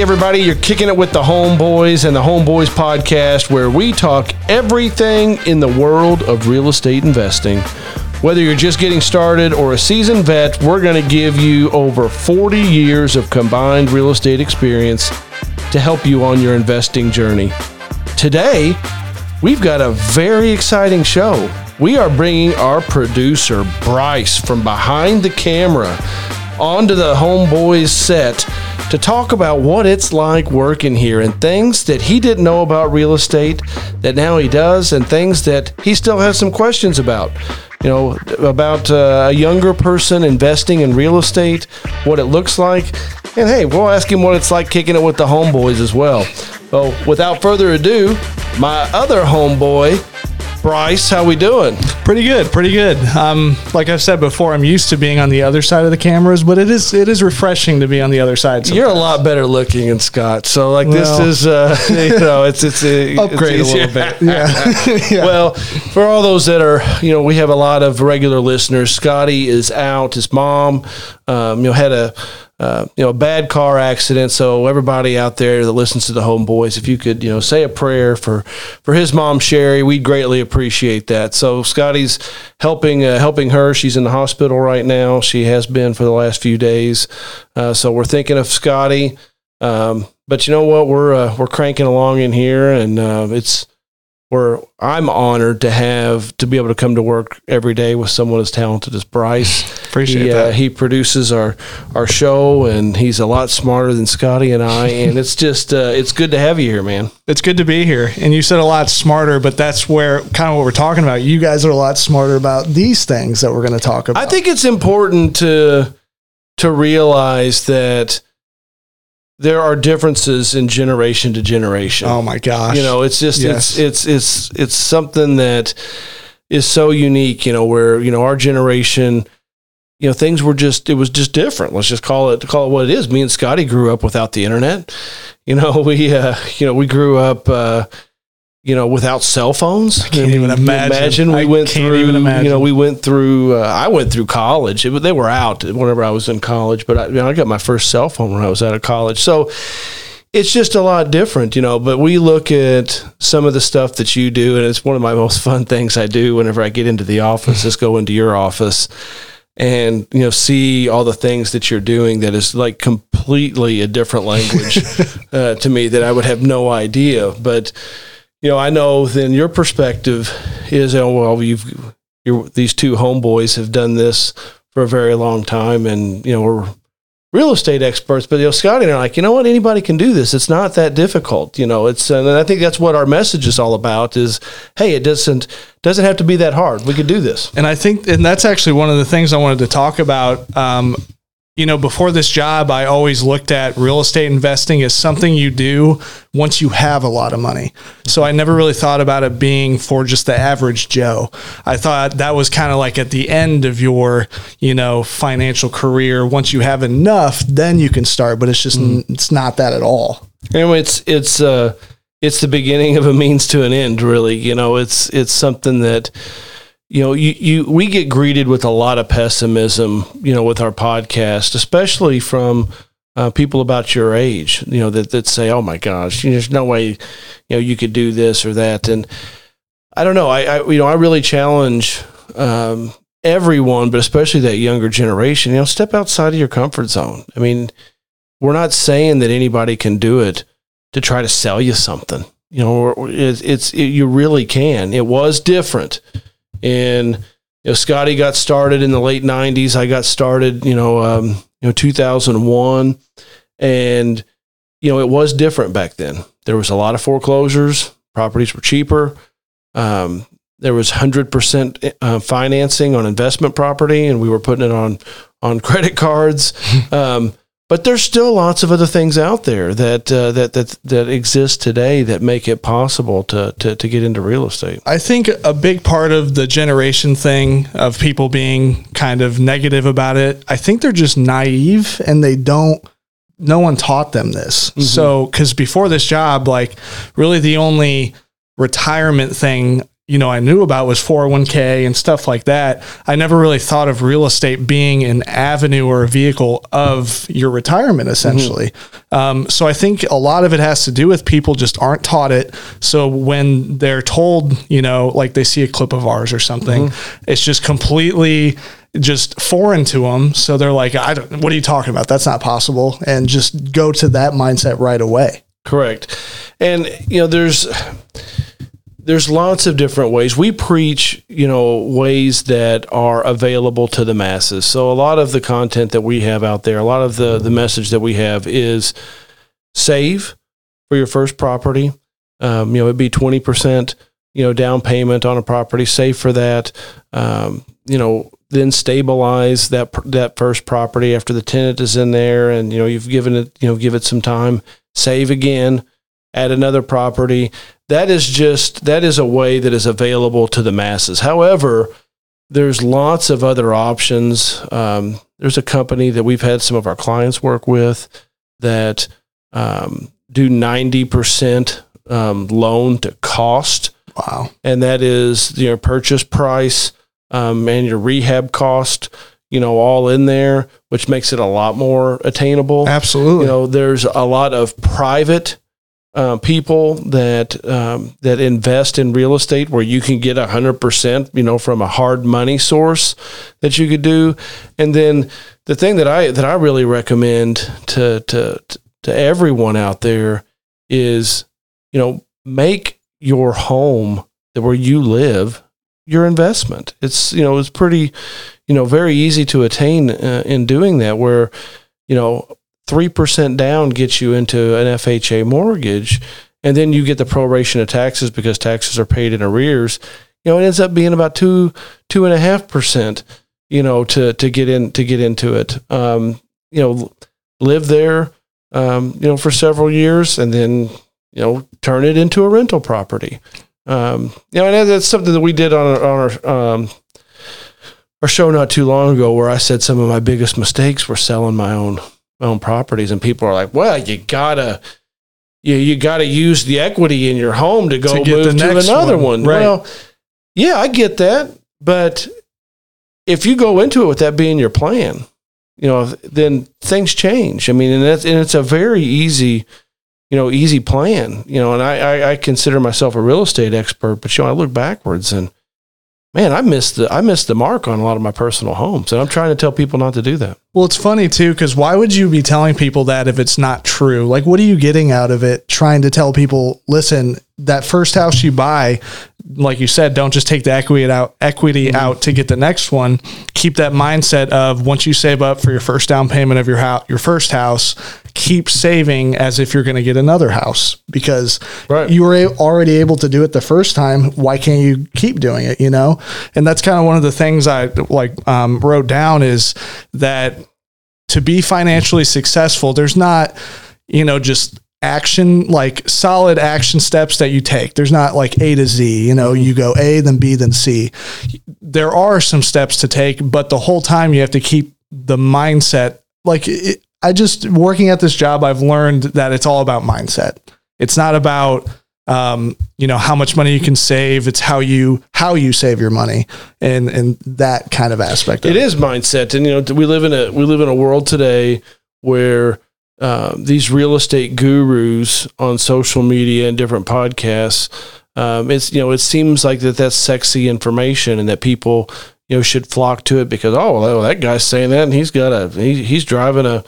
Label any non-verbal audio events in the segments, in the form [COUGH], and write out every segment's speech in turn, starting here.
Everybody, you're kicking it with the Homeboys and the Homeboys podcast, where we talk everything in the world of real estate investing. Whether you're just getting started or a seasoned vet, we're going to give you over 40 years of combined real estate experience to help you on your investing journey. Today, we've got a very exciting show. We are bringing our producer, Bryce, from behind the camera onto the Homeboys set to talk about what it's like working here and things that he didn't know about real estate that now he does, and things that he still has some questions about. You know, about uh, a younger person investing in real estate, what it looks like. And hey, we'll ask him what it's like kicking it with the homeboys as well. So, without further ado, my other homeboy, Bryce, how we doing? Pretty good, pretty good. Um, like I've said before, I'm used to being on the other side of the cameras, but it is it is refreshing to be on the other side. You're a lot better looking than Scott, so like this is uh, [LAUGHS] [LAUGHS] you know it's it's a, upgrade it's a little bit. [LAUGHS] Yeah. yeah. Well, for all those that are, you know, we have a lot of regular listeners. Scotty is out. His mom, um, you know, had a, uh, you know, a bad car accident. So everybody out there that listens to the Homeboys, if you could, you know, say a prayer for for his mom Sherry, we'd greatly appreciate that. So Scotty's helping uh, helping her. She's in the hospital right now. She has been for the last few days. Uh, so we're thinking of Scotty. Um, but you know what? We're uh, we're cranking along in here, and uh, it's we're I'm honored to have to be able to come to work every day with someone as talented as Bryce. Appreciate he, uh, that. he produces our our show, and he's a lot smarter than Scotty and I. And it's [LAUGHS] just uh, it's good to have you here, man. it's good to be here. And you said a lot smarter, but that's where kind of what we're talking about. You guys are a lot smarter about these things that we're going to talk about. I think it's important to to realize that there are differences in generation to generation. Oh my gosh. you know it's just Yes. it's it's it's it's something that is so unique you know where you know our generation you know things were just it was just different let's just call it call it what it is me and scotty grew up without the internet you know [LAUGHS] we uh you know we grew up uh you know without cell phones i can't even imagine. we I went can't through even imagine. you know we went through uh, i went through college it, they were out whenever i was in college but I, you know, I got my first cell phone when i was out of college so it's just a lot different, you know. But we look at some of the stuff that you do, and it's one of my most fun things I do whenever I get into the office. is go into your office and you know see all the things that you're doing that is like completely a different language [LAUGHS] uh, to me that I would have no idea. But you know, I know then your perspective is, oh well, you've these two homeboys have done this for a very long time, and you know we're real estate experts, but you know, Scotty and I are like, you know what, anybody can do this. It's not that difficult. You know, it's and I think that's what our message is all about is hey, it doesn't doesn't have to be that hard. We could do this. And I think, and that's actually one of the things I wanted to talk about. Um, you know, before this job, I always looked at real estate investing as something you do once you have a lot of money. So I never really thought about it being for just the average Joe. I thought that was kind of like at the end of your, you know, financial career. Once you have enough, then you can start. But it's just, it's not that at all. Anyway, it's it's uh it's the beginning of a means to an end, really. You know, it's it's something that you know you, you we get greeted with a lot of pessimism you know with our podcast especially from uh, people about your age you know that, that say oh my gosh there's no way you know you could do this or that. And i don't know i, I you know i really challenge um, everyone but especially that younger generation you know step outside of your comfort zone. I mean we're not saying that anybody can do it to try to sell you something you know it's, it's it, you really can. It was different and you know Scotty got started in the late 90s I got started you know um, you know 2001 and you know it was different back then. There was a lot of foreclosures. Properties were cheaper. Um, there was 100% uh, financing on investment property and we were putting it on on [LAUGHS] credit cards. Um, but there's still lots of other things out there that uh, that that that exist today that make it possible to, to to get into real estate I think a big part of the generation thing of people being kind of negative about it, I think they're just naive and they don't no one taught them this. So cuz before this job like really the only retirement thing you know I knew about was 401k and stuff like that. I never really thought of real estate being an avenue or a vehicle of your retirement essentially. Um, so I think a lot of it has to do with people just aren't taught it. So when they're told, you know, like they see a clip of ours or something, it's just completely just foreign to them. So they're like, I don't, what are you talking about? That's not possible. And just go to that mindset right away. Correct. And you know, there's there's lots of different ways. We preach, you know, ways that are available to the masses. So a lot of the content that we have out there, a lot of the the message that we have is save for your first property. Um, you know, it'd be twenty percent, you know, down payment on a property. Save for that. Um, you know, then stabilize that that first property after the tenant is in there, and you know you've given it, you know, give it some time. Save again, add another property. That is just that is a way that is available to the masses. However, there's lots of other options. Um, there's a company that we've had some of our clients work with that um, do ninety percent um, loan to cost, Wow. and that is your purchase price um, and your rehab cost. You know, all in there, which makes it a lot more attainable Absolutely. you know there's a lot of private uh, people that um, that invest in real estate where you can get hundred percent you know from a hard money source that you could do. And then the thing that I that I really recommend to to to everyone out there is you know make your home that where you live your investment. It's you know it's pretty you know very easy to attain uh, in doing that where you know 3% down gets you into an FHA mortgage, and then you get the proration of taxes because taxes are paid in arrears. You know, it ends up being about two, two and a half percent, you know, to, to get in, to get into it. Um, you know, live there, um, you know, for several years and then, you know, turn it into a rental property. Um, you know, and that's something that we did on our, on our, um, our show not too long ago where I said some of my biggest mistakes were selling my own own properties and people are like well you gotta you, you gotta use the equity in your home to go To move to another one. one, Right. well yeah i get that but if you go into it with that being your plan you know then things change i mean and that's and it's a very easy you know easy plan you know and i i, I consider myself a real estate expert but you know i look backwards and man i missed the i missed the mark on a lot of my personal homes and i'm trying to tell people not to do that Well, it's funny too, because why would you be telling people that if it's not true? Like, what are you getting out of it trying to tell people, listen, that first house you buy, like you said, don't just take the equity out equity mm-hmm. out to get the next one. Keep that mindset of once you save up for your first down payment of your house, your first house, keep saving as if you're going to get another house because Right. you were a- already able to do it the first time. Why can't you keep doing it? You know, and that's kind of one of the things I like um, wrote down is that to be financially successful, there's not, you know, just action like solid action steps that you take. There's not like A to Z, you know, you go A, then B, then C. There are some steps to take, but the whole time you have to keep the mindset. Like, it, I just working at this job, I've learned that it's all about mindset. It's not about, um, you know, how much money you can save. It's how you how you save your money and and that kind of aspect. Of It is mindset, and you know we live in a we live in a world today where uh, these real estate gurus on social media and different podcasts. Um, it's you know it seems like that that's sexy information and that people you know should flock to it because oh well, that guy's saying that and he's got a he, he's driving a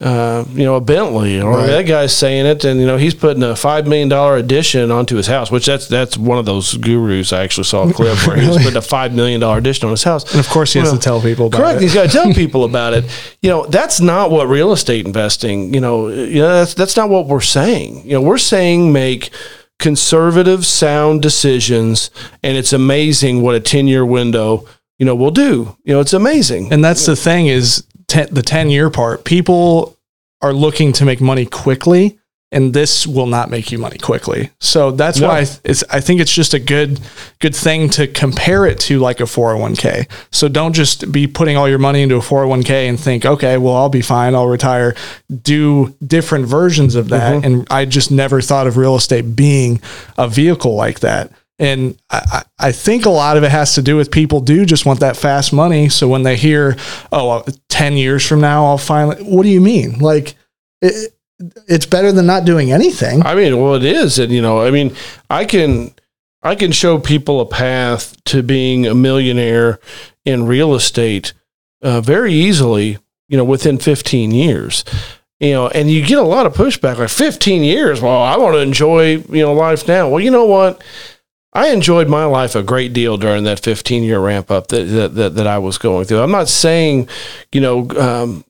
uh, you know a Bentley or Right. that guy's saying it and you know he's putting a five million dollar addition onto his house which that's that's one of those gurus I actually saw a clip where he was [LAUGHS] putting a five million dollar addition on his house And of course, he has Well, to tell people about it. Correct. it. He's got to tell [LAUGHS] people about it. You know, that's not what real estate investing. You know, you know that's that's not what we're saying. You know, we're saying make conservative, sound decisions, and it's amazing what a ten year window you know will do. You know, it's amazing. And that's the thing is ten, the 10 year part. People are looking to make money quickly and this will not make you money quickly. So that's No. why it's I think it's just a good good thing to compare it to like a 401k. So don't just be putting all your money into a 401k and think, "Okay, well I'll be fine, I'll retire." Do different versions of that mm-hmm. and I just never thought of real estate being a vehicle like that. And I, I think a lot of it has to do with people do just want that fast money. So when they hear, oh, uh, 10 years from now, I'll finally, what do you mean? Like, it, it's better than not doing anything. I mean, well, it is, and you know, I mean, I can I can show people a path to being a millionaire in real estate uh, very easily. You know, within 15 years. You know, and you get a lot of pushback like 15 years. Well, I want to enjoy you know life now. Well, you know what? I enjoyed my life a great deal during that 15 year ramp up that, that, that, that, I was going through. I'm not saying, you know, um,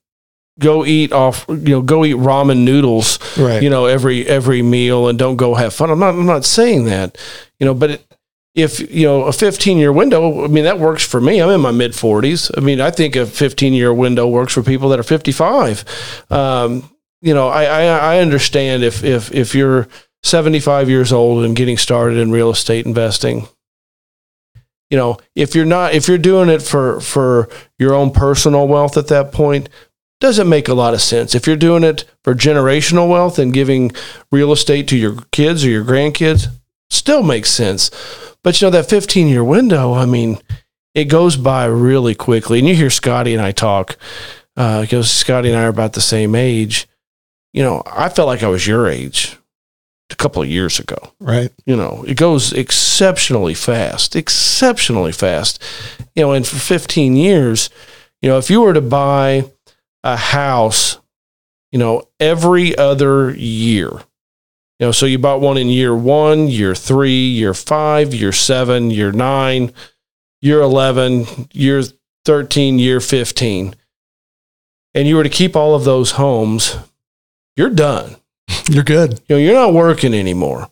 go eat off you know go eat ramen noodles right. you know every every meal and don't go have fun i'm not i'm not saying that you know but it, if you know a 15 year window i mean that works for me i'm in my mid 40s i mean i think a 15 year window works for people that are 55 um, you know I, I i understand if if if you're 75 years old and getting started in real estate investing you know if you're not if you're doing it for for your own personal wealth at that point doesn't make a lot of sense. If you're doing it for generational wealth and giving real estate to your kids or your grandkids, still makes sense. But you know, that 15 year window, I mean, it goes by really quickly. And you hear Scotty and I talk, uh, because Scotty and I are about the same age. You know, I felt like I was your age a couple of years ago. Right. You know, it goes exceptionally fast, exceptionally fast. You know, and for 15 years, you know, if you were to buy a house, you know, every other year. You know, so you bought one in year one, year three, year five, year seven, year nine, year 11, year 13, year 15. And you were to keep all of those homes, you're done. You're good. You know, you're not working anymore.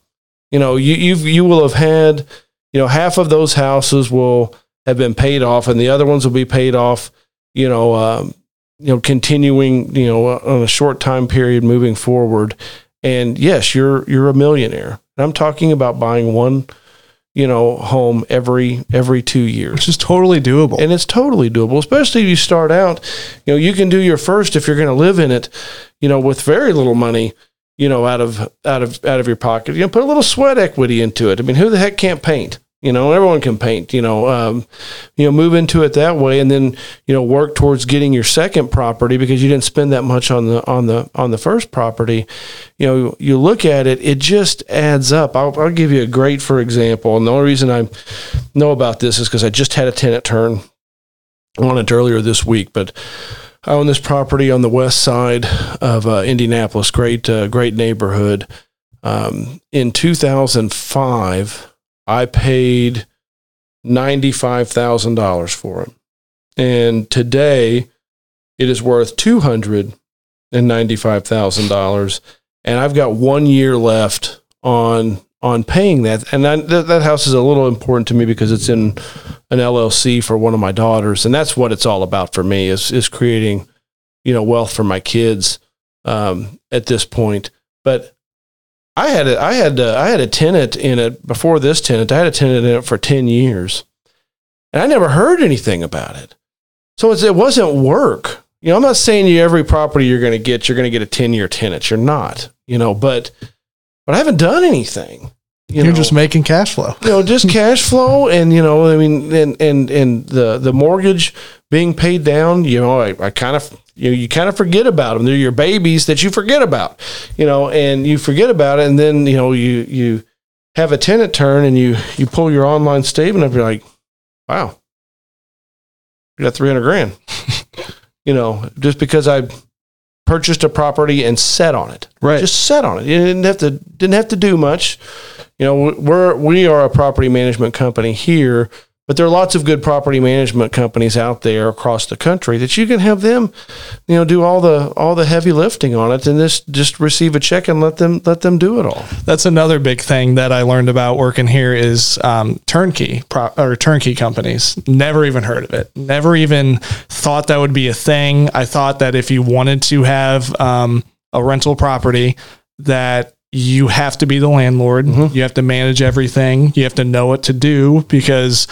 You know, you you you will have had, you know, half of those houses will have been paid off, and the other ones will be paid off. You know, um, you know, continuing, you know, on a short time period moving forward. And yes, you're you're a millionaire. I'm talking about buying one, you know, home every every two years, which is totally doable. And it's totally doable, especially if you start out. You know, you can do your first if you're going to live in it, you know, with very little money, you know, out of out of out of your pocket. You know, put a little sweat equity into it. I mean, who the heck can't paint? You know, everyone can paint. You know, um, you know, move into it that way, and then you know, work towards getting your second property because you didn't spend that much on the on the on the first property. You know, you look at it; it just adds up. I'll, I'll give you a great for example, and the only reason I know about this is because I just had a tenant turn on it earlier this week, but. I own this property on the west side of uh, Indianapolis, great, uh, great neighborhood. Um, in 2005, I paid $95,000 for it. And today it is worth $295,000 and I've got 1 year left on on paying that. And that, that house is a little important to me because it's in an LLC for one of my daughters and that's what it's all about for me is is creating you know wealth for my kids um, at this point. But I had a, I had a, I had a tenant in it before this tenant. I had a tenant in it for ten years, and I never heard anything about it. So it wasn't work. You know, I'm not saying you every property you're going to get, you're going to get a ten year tenant. You're not. You know, but but I haven't done anything. You are just making cash flow. You know, just cash flow, and you know, I mean, and and and the the mortgage being paid down. You know, I, I kind of you know, you kind of forget about them. They're your babies that you forget about, you know, and you forget about it, and then you know you you have a tenant turn, and you you pull your online statement up, you're like, wow, you got three hundred grand, [LAUGHS] you know, just because I purchased a property and set on it, right? Just set on it. You didn't have to didn't have to do much, you know. We're we are a property management company here but there are lots of good property management companies out there across the country that you can have them, you know, do all the all the heavy lifting on it, and just just receive a check and let them let them do it all. That's another big thing that I learned about working here is um, turnkey pro- or turnkey companies. Never even heard of it. Never even thought that would be a thing. I thought that if you wanted to have um, a rental property, that you have to be the landlord. Mm-hmm. You have to manage everything. You have to know what to do because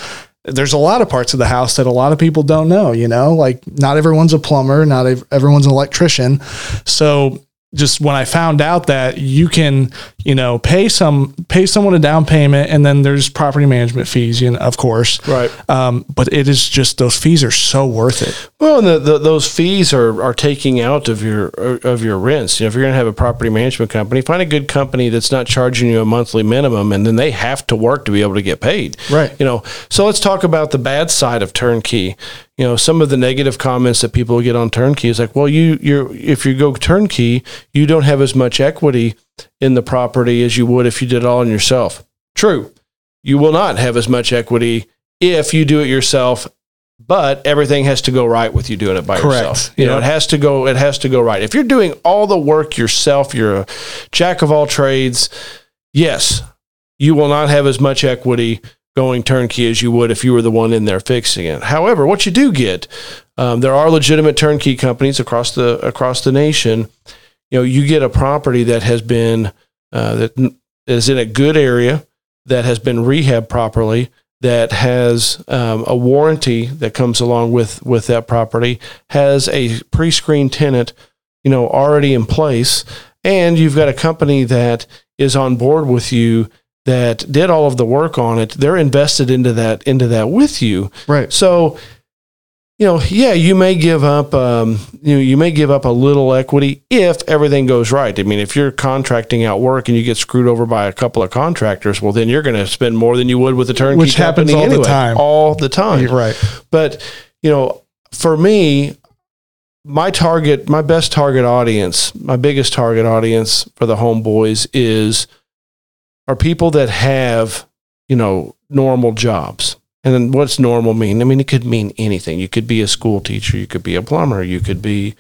there's a lot of parts of the house that a lot of people don't know, you know, like not everyone's a plumber, not everyone's an electrician. So just when I found out that you can you know, pay some pay someone a down payment, and then there's property management fees, you know, of course. Right. Um, but it is just those fees are so worth it. Well, and the, the, those fees are, are taking out of your of your rents. You know, if you're going to have a property management company, find a good company that's not charging you a monthly minimum, and then they have to work to be able to get paid. Right. You know, so let's talk about the bad side of turnkey. You know, some of the negative comments that people get on turnkey is like, well, you you're if you go turnkey, you don't have as much equity in the property as you would if you did it all on yourself. True. You will not have as much equity if you do it yourself, but everything has to go right with you doing it by Correct. yourself. You know, it has to go it has to go right. If you're doing all the work yourself, you're a jack of all trades, yes, you will not have as much equity going turnkey as you would if you were the one in there fixing it. However, what you do get, um, there are legitimate turnkey companies across the across the nation. You know, you get a property that has been uh, that is in a good area, that has been rehabbed properly, that has um, a warranty that comes along with with that property, has a pre-screened tenant, you know, already in place, and you've got a company that is on board with you that did all of the work on it. They're invested into that into that with you. Right. So, you know, yeah, you may give up, um, you know, you may give up a little equity if everything goes right. I mean, if you're contracting out work and you get screwed over by a couple of contractors, well, then you're going to spend more than you would with a turnkey Which happens all the time. all the time. Right. But you know, for me, my target, my best target audience, my biggest target audience for the homeboys is are people that have you know normal jobs. And then what's normal mean? I mean, it could mean anything. You could be a school teacher, you could be a plumber, you could be,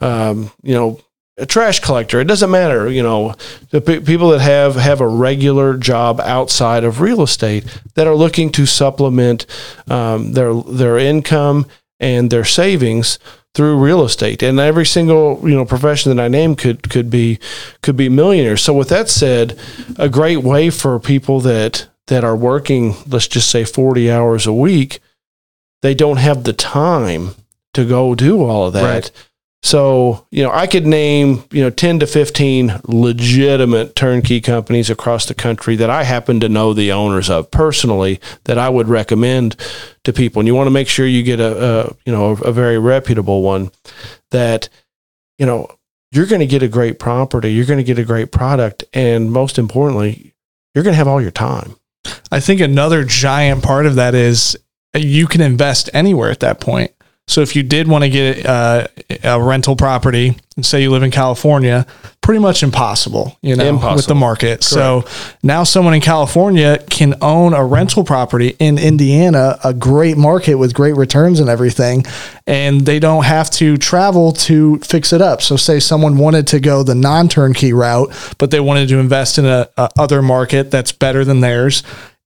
um, you know, a trash collector. It doesn't matter. You know, the pe- people that have have a regular job outside of real estate that are looking to supplement um, their their income and their savings through real estate. And every single you know profession that I name could could be could be millionaires. So with that said, a great way for people that that are working, let's just say 40 hours a week, they don't have the time to go do all of that. Right. So, you know, I could name, you know, 10 to 15 legitimate turnkey companies across the country that I happen to know the owners of personally that I would recommend to people. And you want to make sure you get a, a you know, a, very reputable one that, you know, you're going to get a great property, you're going to get a great product, and most importantly, you're going to have all your time. I think another giant part of that is you can invest anywhere at that point. So if you did want to get uh, a rental property, and say you live in California, pretty much impossible, you know, with the Impossible. market. So now someone in California can own a rental property in Indiana, a great market with great returns and everything, and they don't have to travel to fix it up. So say someone wanted to go the non-turnkey route, but they wanted to invest in a, a other market that's better than theirs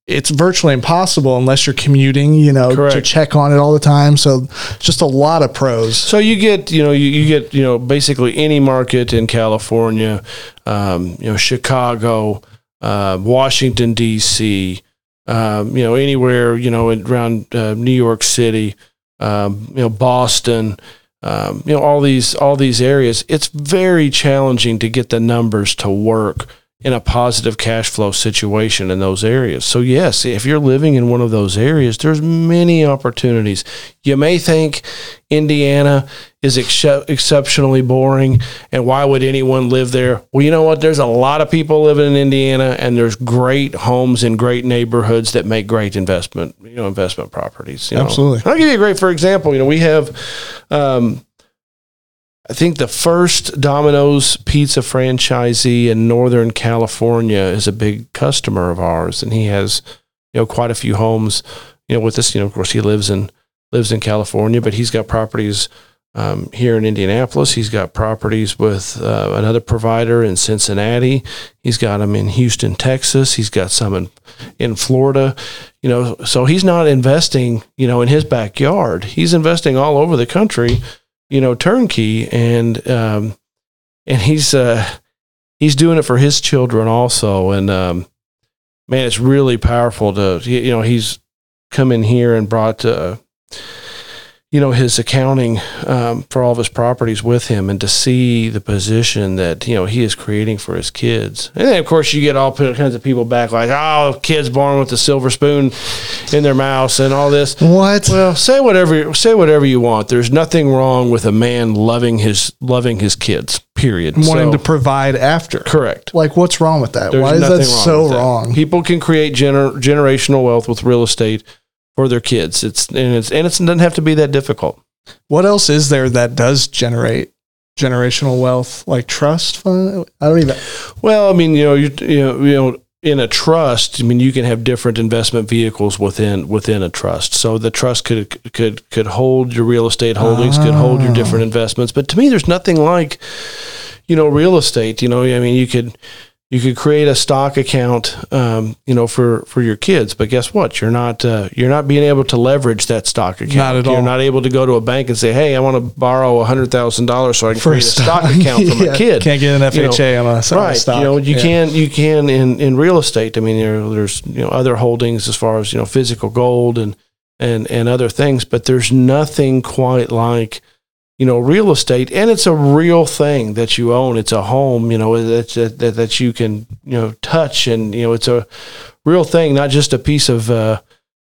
it's virtually impossible unless you're commuting, you know, to check on it all the time. So just a lot of pros. So you get, you know, you, you get, you know, basically any market in California, um, you know, Chicago, uh, Washington D.C., um, you know, anywhere, you know, around uh, New York City, um, you know, Boston, um, you know, all these all these areas. It's very challenging to get the numbers to work in a positive cash flow situation in those areas. So yes, if you're living in one of those areas, there's many opportunities. You may think Indiana is excep exceptionally boring and why would anyone live there? Well, you know what? There's a lot of people living in Indiana and there's great homes in great neighborhoods that make great investment, you know, investment properties. You know? Absolutely. I'll give you a great for example, you know, we have um, I think the first Domino's pizza franchisee in Northern California is a big customer of ours, and he has, you know, quite a few homes, you know, with this. You know, of course, he lives in lives in California, but he's got properties um, here in Indianapolis. He's got properties with uh, another provider in Cincinnati. He's got them in Houston, Texas. He's got some in in Florida. You know, so he's not investing, you know, in his backyard. He's investing all over the country you know, turnkey, and um, and he's uh, he's doing it for his children also. And um, man, it's really powerful to you know he's come in here and brought uh, you know his accounting um, for all of his properties with him and to see the position that you know he is creating for his kids and then of course you get all kinds of people back like oh kids born with a silver spoon in their mouth and all this What? well say whatever say whatever you want there's nothing wrong with a man loving his loving his kids period Wanting So- to provide after. correct Like, what's wrong with that? there's Why is that so that. wrong? People can create gener- generational wealth with real estate for their kids. It's and it's and it doesn't have to be that difficult. What else is there that does generate generational wealth? Like trust fund? I don't even. Well, I mean, you know, you you know, you know, in a trust, I mean, you can have different investment vehicles within within a trust. So the trust could could could hold your real estate holdings, could hold your Ah. different investments. But to me, there's nothing like, you know, real estate. You know, I mean, you could you could create a stock account, um, you know, for for your kids. But guess what? You're not uh, you're not being able to leverage that stock account. Not at all. You're not able to go to a bank and say, "Hey, I want to borrow a hundred thousand dollars so I can For create a stock stock. [LAUGHS] account for my Yeah. kid." Can't get an You know, FHA on a on a right stock. you know you Yeah. can you can in in real estate i mean there, there's you know other holdings as far as you know physical gold and and and other things but there's nothing quite like you know real estate and it's a real thing that you own. It's a home you know that that, that you can you know touch and you know it's a real thing not just a piece of uh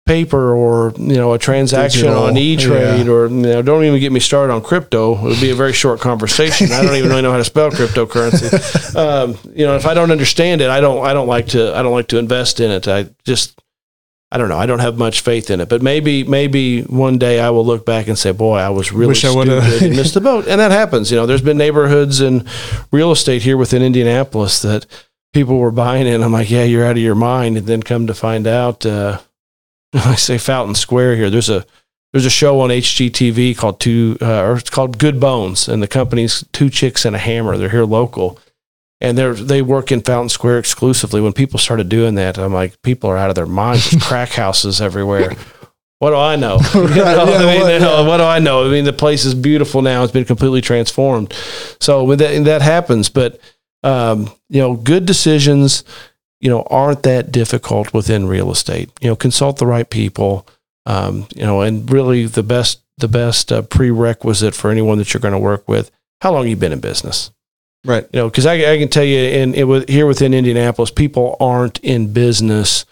paper or you know a transaction Digital, on e-trade yeah. or you know don't even get me started on crypto. It would be a very short conversation. I don't even really know how to spell cryptocurrency. [LAUGHS] Um, you know if i don't understand it i don't i don't like to i don't like to invest in it. I just i don't know. I don't have much faith in it but maybe maybe one day i will look back and say boy i was really Wish I stupid and [LAUGHS] missed the boat. And that happens. You know there's been neighborhoods and real estate here within indianapolis that people were buying it i'm like yeah you're out of your mind. And then come to find out uh, [LAUGHS] I say Fountain Square here. There's a there's a show on HGTV called Two uh, or it's called Good Bones, and the company's Two Chicks and a Hammer. They're here local, and they're they work in Fountain Square exclusively. When people started doing that, I'm like, people are out of their minds. There's crack [LAUGHS] houses everywhere. What do I know? [LAUGHS] You know, yeah, I mean, what- you know, what do I know? I mean, the place is beautiful now. It's been completely transformed. So when that that happens, but um, you know, good decisions you know, aren't that difficult within real estate. You know, consult the right people. Um, you know, and really the best the best uh, prerequisite for anyone that you're going to work with. How long you been in business? Right. You know, because I, I can tell you, in, in with- here within Indianapolis, people aren't in business.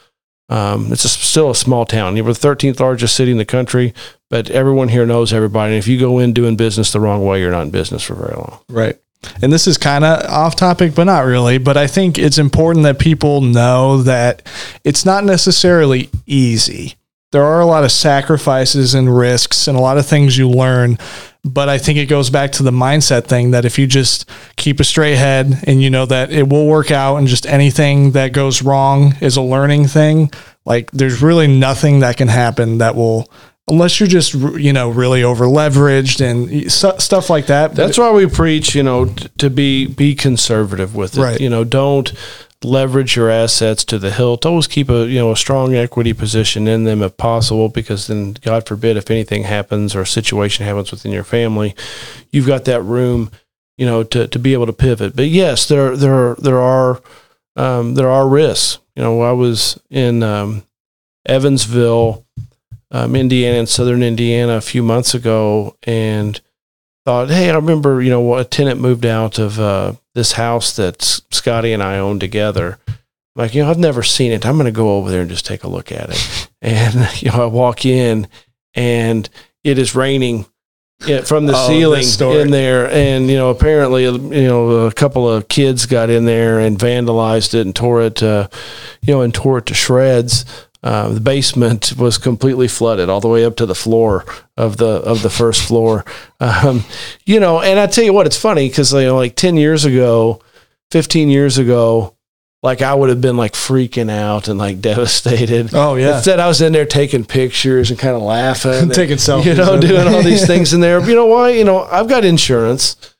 Um, it's a, still a small town. We're the 13th largest city in the country, but everyone here knows everybody. And if you go in doing business the wrong way, you're not in business for very long. Right. And this is kind of off topic, but not really. But I think it's important that people know that it's not necessarily easy. There are a lot of sacrifices and risks and a lot of things you learn. But I think it goes back to the mindset thing that if you just keep a straight head and you know that it will work out and just anything that goes wrong is a learning thing, like there's really nothing that can happen that will, unless you're just, you know, really over leveraged and stu- stuff like that. That's why we preach, you know, to be be conservative with it. Right. You know, don't leverage your assets to the hilt. Always keep a you know a strong equity position in them if possible, because then God forbid if anything happens or a situation happens within your family, you've got that room, you know, to, to be able to pivot. But yes, there there there are um, there are risks. You know, I was in um, Evansville, um, Indiana, in southern Indiana a few months ago, and thought, hey, I remember, you know, a tenant moved out of uh, this house that Scotty and I owned together. I'm like, you know, I've never seen it. I'm going to go over there and just take a look at it. [LAUGHS] And, you know, I walk in and it is raining yeah, from the [LAUGHS] Oh, ceiling in there. And, you know, apparently, you know, a couple of kids got in there and vandalized it and tore it, uh, you know, and tore it to shreds. Uh, the basement was completely flooded all the way up to the floor of the of the first floor. Um, you know, and I tell you what, it's funny because you know, like ten years ago, fifteen years ago, like I would have been like freaking out and like [LAUGHS] devastated. Oh yeah. Instead, I was in there taking pictures and kind of laughing, [LAUGHS] and, Taking selfies. you know, doing all these [LAUGHS] things in there. You know why? You know, I've got insurance,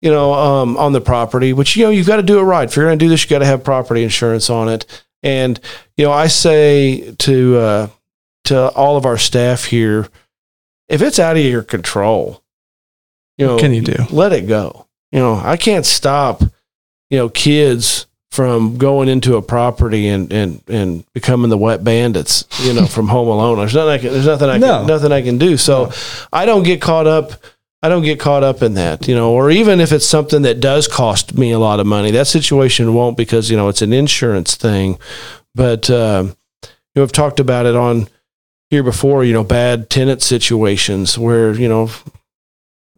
you know, um, on the property, which, you know, you've got to do it right. If you're going to do this, you got to have property insurance on it. And, you know, I say to, uh, to all of our staff here, if it's out of your control, you know, What can you do? let it go. You know, I can't stop, you know, kids from going into a property and and and becoming the wet bandits, you know, from Home Alone. There's nothing I can. There's nothing I No. can. Nothing I can do. So I don't get caught up. I don't get caught up in that, you know, or even if it's something that does cost me a lot of money, that situation won't because you know it's an insurance thing. But um, you know, I've talked about it on here before. You know, bad tenant situations where you know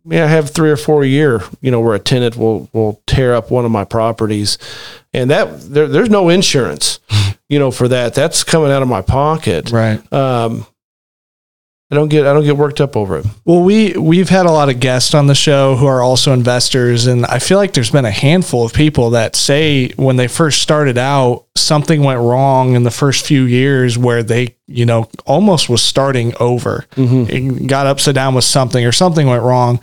yeah, I have three or four a year, you know, where a tenant will will tear up one of my properties, and that there, there's no insurance, [LAUGHS] you know, for that. That's coming out of my pocket. Right. Um, I don't get I don't get worked up over it. Well, we we've had a lot of guests on the show who are also investors, and I feel like there's been a handful of people that say when they first started out, something went wrong in the first few years where they, you know, almost was starting over, It got upside down with something or something went wrong,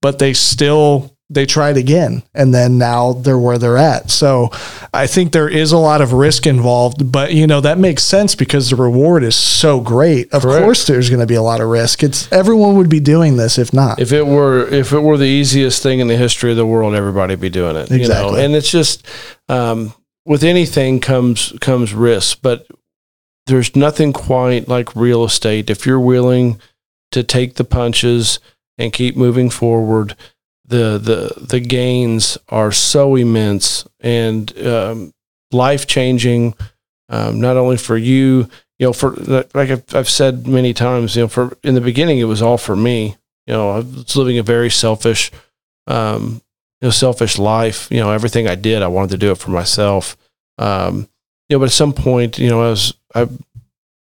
but they still they tried again, and then now they're where they're at. So I think there is a lot of risk involved, but you know that makes sense because the reward is so great. Of Correct. course, there's going to be a lot of risk. It's everyone would be doing this if not. If it were if it were the easiest thing in the history of the world, everybody'd be doing it. You know, Exactly. and it's just um, with anything comes comes risk, but there's nothing quite like real estate. If you're willing to take the punches and keep moving forward, the the the gains are so immense and um, life changing. Um, not only for you, you know, for like I've, said many times, you know, for in the beginning it was all for me. You know, I was living a very selfish, um, you know, selfish life. You know, everything I did, I wanted to do it for myself. Um, you know, but at some point, you know, I was I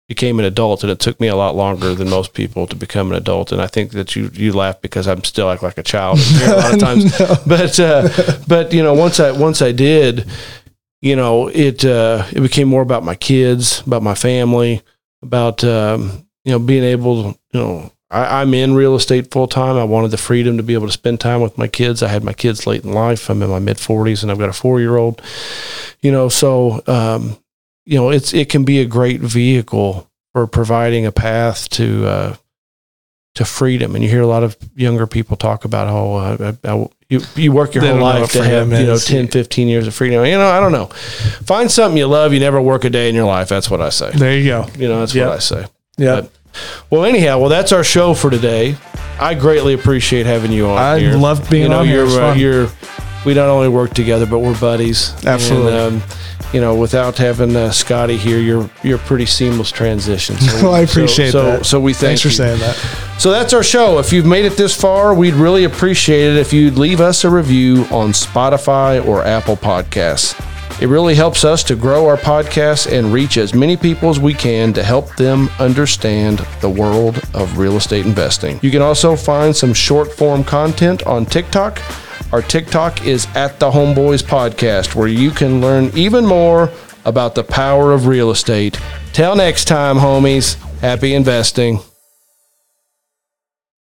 became an adult, and it took me a lot longer than most people to become an adult. And I think that you you laugh because I'm still act like a child [LAUGHS] a lot of times. No. But uh, but you know, once I once I did, you know, it uh, it became more about my kids, about my family, about um, you know being able, to, you know. I, I'm in real estate full time. I wanted the freedom to be able to spend time with my kids. I had my kids late in life. I'm in my mid 40s, and I've got a four year old. You know, so um, you know, it's it can be a great vehicle for providing a path to uh, to freedom. And you hear a lot of younger people talk about how uh, I, I, you you work your whole life to have you know is. 10, 15 years of freedom. You know, I don't know. Find something you love. You never work a day in your life. That's what I say. There you go. You know, that's Yep. what I say. Yeah. Well, anyhow, well, that's our show for today. I greatly appreciate having you on. I here. love being you know, on here. You're, It's uh, you're, we not only work together, but we're buddies. Absolutely. And, um, you know, without having uh, Scotty here, you're you're pretty seamless transition. [LAUGHS] So, Well, I appreciate so, that. So, so we thank Thanks for you. saying that. So that's our show. If you've made it this far, we'd really appreciate it if you'd leave us a review on Spotify or Apple Podcasts. It really helps us to grow our podcast and reach as many people as we can to help them understand the world of real estate investing. You can also find some short form content on TikTok. Our TikTok is at the Homeboys Podcast, where you can learn even more about the power of real estate. Till next time, homies, happy investing.